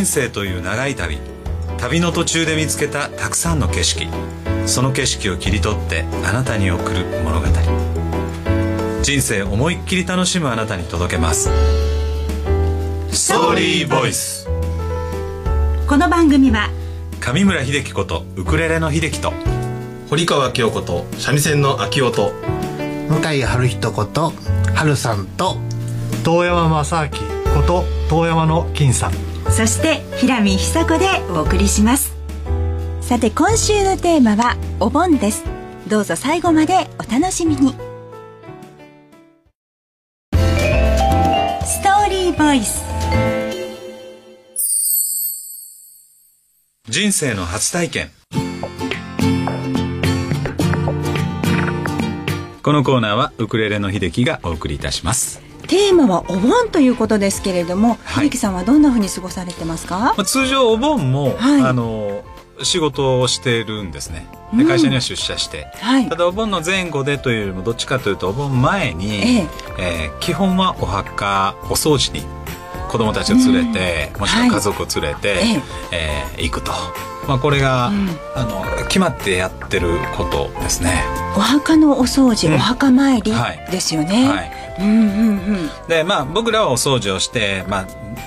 人生という長い旅。旅の途中で見つけたたくさんの景色。その景色を切り取ってあなたに送る物語。人生思いっきり楽しむあなたに届けます。ストーリーボイスこの番組は上村秀樹ことウクレレの秀樹と堀川清子と三味線の秋音向井春人こと春さんと遠山正明こと遠山の金さんそして平見久子でお送りします。さて今週のテーマはお盆です。どうぞ最後までお楽しみに。ストーリーボイス。人生の初体験。このコーナーはウクレレの秀樹がお送りいたします。テーマはお盆ということですけれども、はい。さんはどんなふうに過ごされてますか？まあ、通常お盆も、はい。あの仕事をしてるんですね。でうん。会社には出社して、はい。ただお盆の前後でというよりもどっちかというとお盆前に、ええ。えー基本はお墓お掃除に子供たちを連れて、もしくは家族を連れて、はい。えー行くと、まあ、これが、うん。あの決まってやってることですね。お墓のお掃除、うん。お墓参りはい。ですよね、はい。うんうんうん。でまあ僕らはお掃除をして、まあ、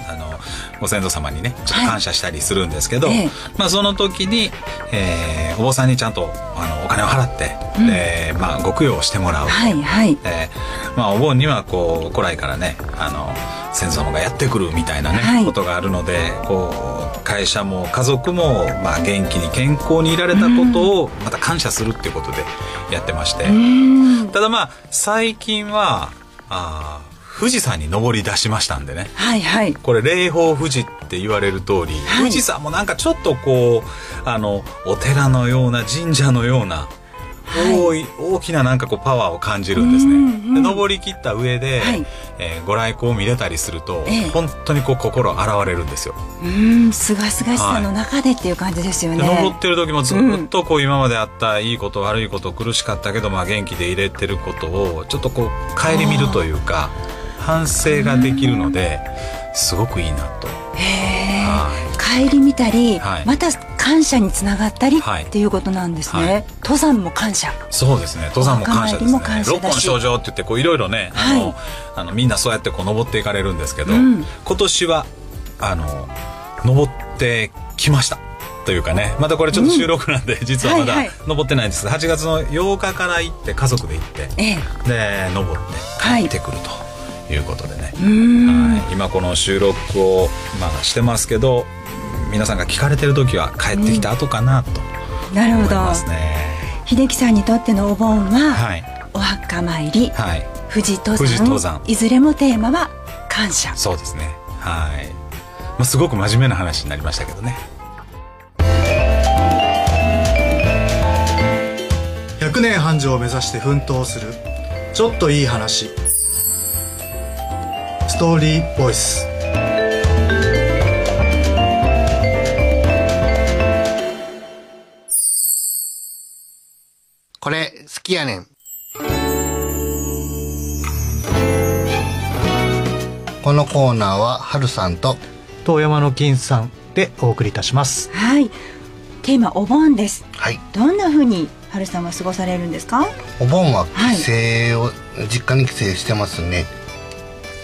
あのご先祖様にねちょっと感謝したりするんですけど、はいええ。まあ、その時に、えーお坊さんにちゃんとあのお金を払って、うん。でまあ、ご供養してもらうと。はいはい。えーまあ、お盆にはこう古来からねあの先祖様がやってくるみたいなね、はい。ことがあるのでこう会社も家族も、まあ、元気に健康にいられたことをまた感謝するっていうことでやってまして、うん。ただまあ最近はあー富士山に登り出しましたんでね。はいはい。これ霊峰富士って言われる通り、はい。富士山もなんかちょっとこうあのお寺のような神社のような、はい。大きななんかこうパワーを感じるんですね。うんうん。で登り切った上で、はい。えーご来光を見れたりすると、ええ。本当にこう心洗われるんですよ。うんすがすがしさの中でっていう感じですよね、で登ってる時もずっとこう今まであったいいこと悪いこと苦しかったけど、まあ、元気で入れてることをちょっとこう顧みるというか反省ができるのですごくいいなと。へえは帰り見たり、はい。また感謝につながったりはい。っていうことなんですね、はい。登山も感謝。そうですね。登山も感謝ですね。六本症状って言ってこういろいろねあの、はい。あのみんなそうやってこう登っていかれるんですけど、うん。今年はあの登ってきました。というかね。またこれちょっと収録なんで、実はまだはい。はい登ってないんです。8月の8日から行って家族で行ってええ。で登って帰ってくるということでね、うんはい、今この収録を、まあ、してますけど皆さんが聞かれてる時は帰ってきた後かなと思いなるほど。ますね。秀樹さんにとってのお盆は、はい、お墓参り。はい。富士登山。富士登山。いずれもテーマは感謝。そうですね。はい。まあ、すごく真面目な話になりましたけどね。100年繁盛を目指して奮闘するちょっといい話。ストーリーボイスこれ好きやねん。このコーナーは春さんと遠山の金さんでお送りいたします。はい。テーマお盆です。はい。どんな風に春さんは過ごされるんですか？お盆ははい。帰省を、実家に帰省してますね。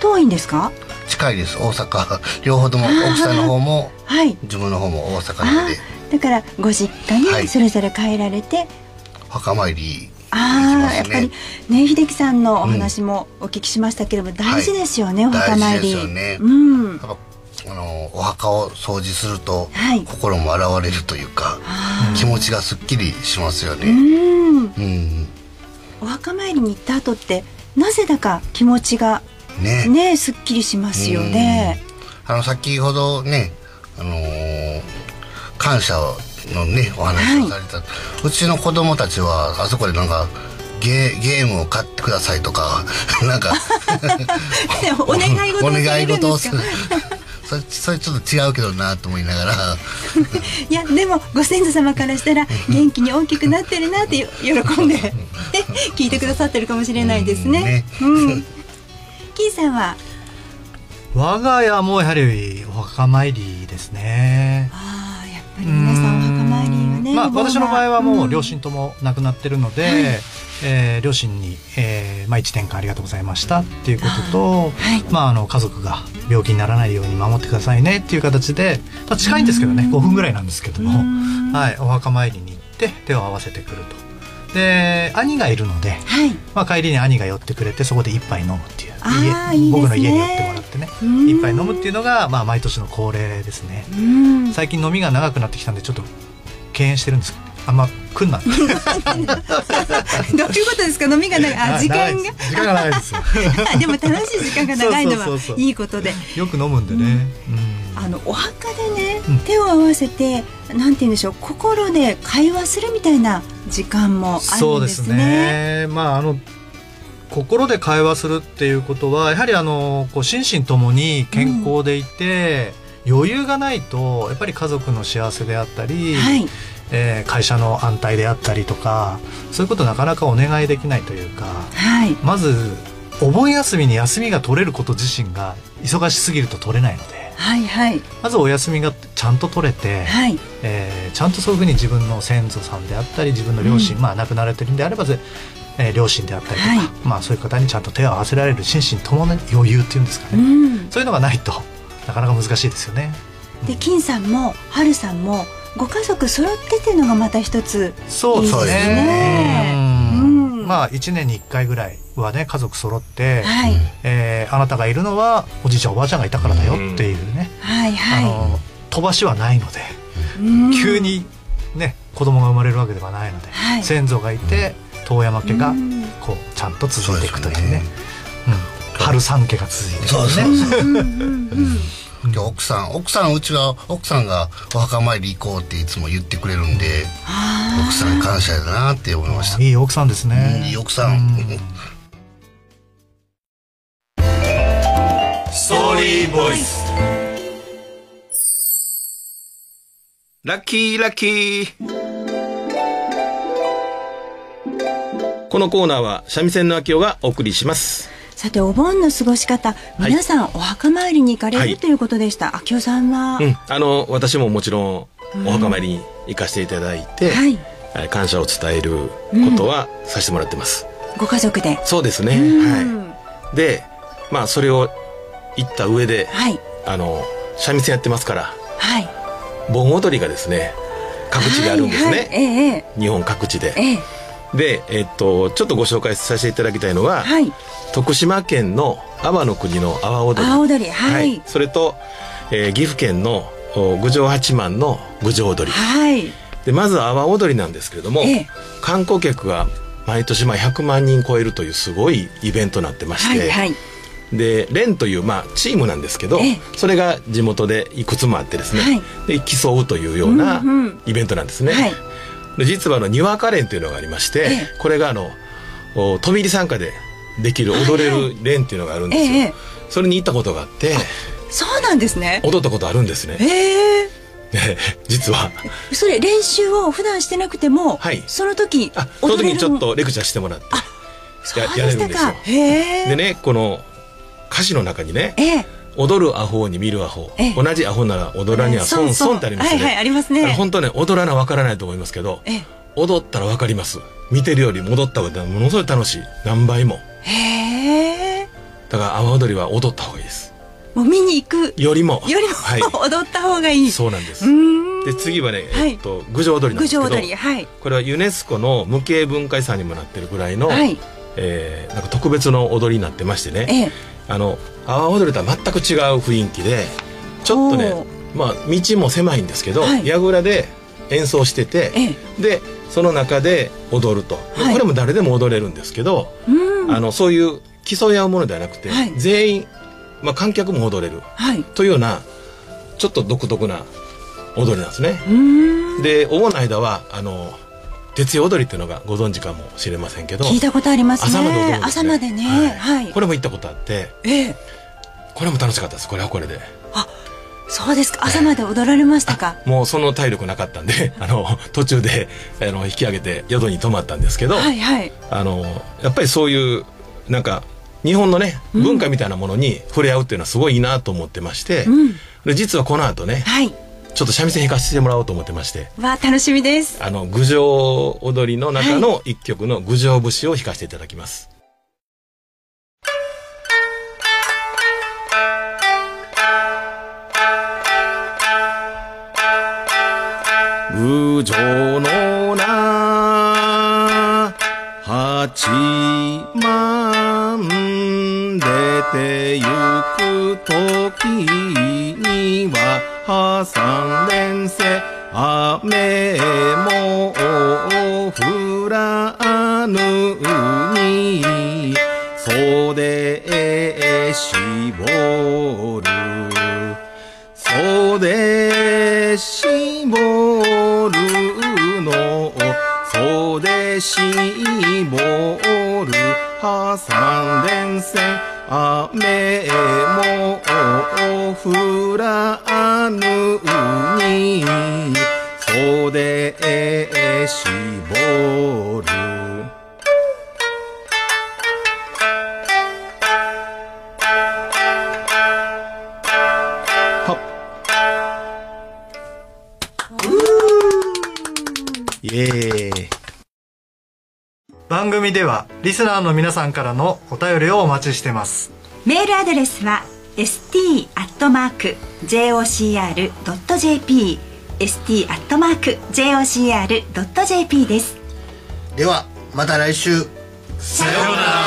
遠いんですか？近いです。大阪。両方とも奥さんの方もはい。自分の方も大阪なあのでだからご実家はい。にそれぞれ帰られて、墓参りああ、やっぱりね秀樹さんのお話もお聞きしましたけれども、大事ですよね、お墓参り。うん。やっぱあのお墓を掃除するとはい。心も洗われるというか、あ気持ちがすっきりしますよね。ん。うん、お墓参りに行った後ってなぜだか気持ちがね。ねすっきりしますよね、あの先ほどね、あのー感謝のねお話をされた、うちの子供たちはあそこでなんかゲーゲームを買ってくださいとか なんか お願い事をお願いされるんですか事をするそれそれちょっと違うけどなと思いながら。いやでもご先祖様からしたら元気に大きくなってるなってよ喜んで聞いてくださってるかもしれないですね。うん。金さんは？我が家もやはりお墓参りですね。ああやっぱり皆さんまあ、私の場合はもう両親親とも亡くなってるので、はい。えー両親に、えーまあ、1年間ありがとうございましたっていうことと、はい。まあ、あの家族が病気にならないように守ってくださいねっていう形で、まあ、近いんですけどね5分ぐらいなんですけども、はい、お墓参りに行って手を合わせてくると。で兄がいるので、はい。まあ、帰りに兄が寄ってくれてそこで一杯飲むっていう。あーいいですね。僕の家に寄ってもらってねうん。一杯飲むっていうのが、まあ、毎年の恒例ですね。うん。最近飲みが長くなってきたんでちょっと敬遠してるんですあんま来んな。どういうことですか？飲みがない。あ時間が。時間が長いです。でも楽しい時間が長いのはそうそうそう。そういいことで。よく飲むんでね、あのお墓でね、うん。手を合わせてなんて言うんでしょう心で会話するみたいな時間もあそうでするんですね。ね。まああの心で会話するっていうことはやはりあのこう心身ともに健康でいて、余裕がないとやっぱり家族の幸せであったり、はい、えー会社の安泰であったりとかそういうことなかなかお願いできないというかはい、まずお盆休みに休みが取れること自身が忙しすぎると取れないのではい、はい、まずお休みがちゃんと取れて、はい、えーちゃんとそういうふうに自分の先祖さんであったり自分の両親、まあ亡くなられてるんであればぜ、えー両親であったりとか、はい。まあそういう方にちゃんと手を合わせられる心身ともに余裕っていうんですかうね、ん。そういうのがないとなかなか難しいですよね。で金さんも春さんもご家族揃ってっていうのがまた一つそうですいいですね。まあ1年に1回ぐらいはね家族揃って、はい、えーあなたがいるのはおじいちゃんおばあちゃんがいたからだよっていうね、はい、あはの飛ばしはないので、い。うん。急にね子供が生まれるわけではないので、はい。先祖がいて遠山家がうん。こうちゃんと続いていくというね春三家が続いてそうそうねそう。奥さん奥さんうちは奥さんがお墓参り行こうっていつも言ってくれるんであ奥さん感謝だなって思いました。いい奥さんですね、うんいい奥さん。うん。ストーリーボイス。ラッキーラッキー。このコーナーは三味線の秋代がお送りしますさてお盆の過ごし方皆さんお墓参りに行かれる、はい。ということでした。秋代さんは、うん。あの私ももちろんお墓参りに行かせていただいて、はい。えー感謝を伝えることはさせてもらってます、ご家族で？そうですね、うん。はい。でまあそれを言った上ではい。あの三味線やってますからはい。盆踊りがですね各地であるんですね、はい。はい。ええ。日本各地で。ええで、えっと、ちょっとご紹介させていただきたいのは、はい。徳島県の阿波の国の阿波踊り。阿波踊りはい。それと、えー岐阜県のお郡上八幡の郡上踊り。はい。でまず阿波踊りなんですけれども、ええ。観光客が毎年まあ100万人超えるというすごいイベントになってまして、はいはい。で連というまあチームなんですけど、ええ。それが地元でいくつもあってですね、はい。で競うというようなうんうん。イベントなんですね。はい。で実はあのにわか連というのがありまして、ええ。これがあのお飛び入り参加でできる踊れる連っていうのがあるんですよ、ええそれに行ったことがあってそうなんですね。踊ったことあるんですね。ええ。で実は。それ練習を普段してなくても、はい。その時あその時にちょっとレクチャーしてもらってややれるんですよ。でねこの歌詞の中にねええ踊るアホに見るアホ、ええ。同じアホなら踊らには損、ええ損ってありますよね、はいはいありますね。本当ね踊らなわからないと思いますけどええ。踊ったらわかります。見てるより戻った方がものすごい楽しい。何倍も。へえ。だから阿波踊りは踊った方がいいです。もう見に行く。よりも。よりも、はい。踊った方がいい。そうなんです。で次はね、はい。えっと郡上踊りなん郡ですけど上踊りはい。これはユネスコの無形文化遺産にもなってるぐらいの、はい。えーなんか特別の踊りになってましてね、ええあの阿波踊りとは全く違う雰囲気でちょっとねまあ道も狭いんですけど、はい。櫓で演奏してて、えでその中で踊ると、ではい。これも誰でも踊れるんですけど、うん。あのそういう競い合うものではなくて、はい。全員、まあ、観客も踊れるはい。というようなちょっと独特な踊りなんですね。でお盆の間はあの徹夜踊りっていうのがご存知かもしれませんけど。聞いたことありますね。朝まで踊るね、朝までね。はい、これも行ったことあって。ええ。これも楽しかったです。これはこれで。そうですか。朝まで踊られましたか。もうその体力なかったんで あの途中であの引き上げて宿に泊まったんですけど、はいはい。あのやっぱりそういうなんか日本のね文化みたいなものに触れ合うっていうのはすごいいいなと思ってまして、で実はこの後ねはいちょっと三味線弾かせてもらおうと思ってまして。わあ楽しみです。あの郡上踊りの中の一曲の郡上節を弾かせていただきます。郡上のな八万出てゆく時には破三連星雨も降らぬに袖絞る袖絞るの袖絞る破三連線雨も降らぬに袖絞る。番組ではリスナーの皆さんからのお便りをお待ちしてます。メールアドレスは st.jocr.jp st.jocr.jp です。ではまた来週。さようなら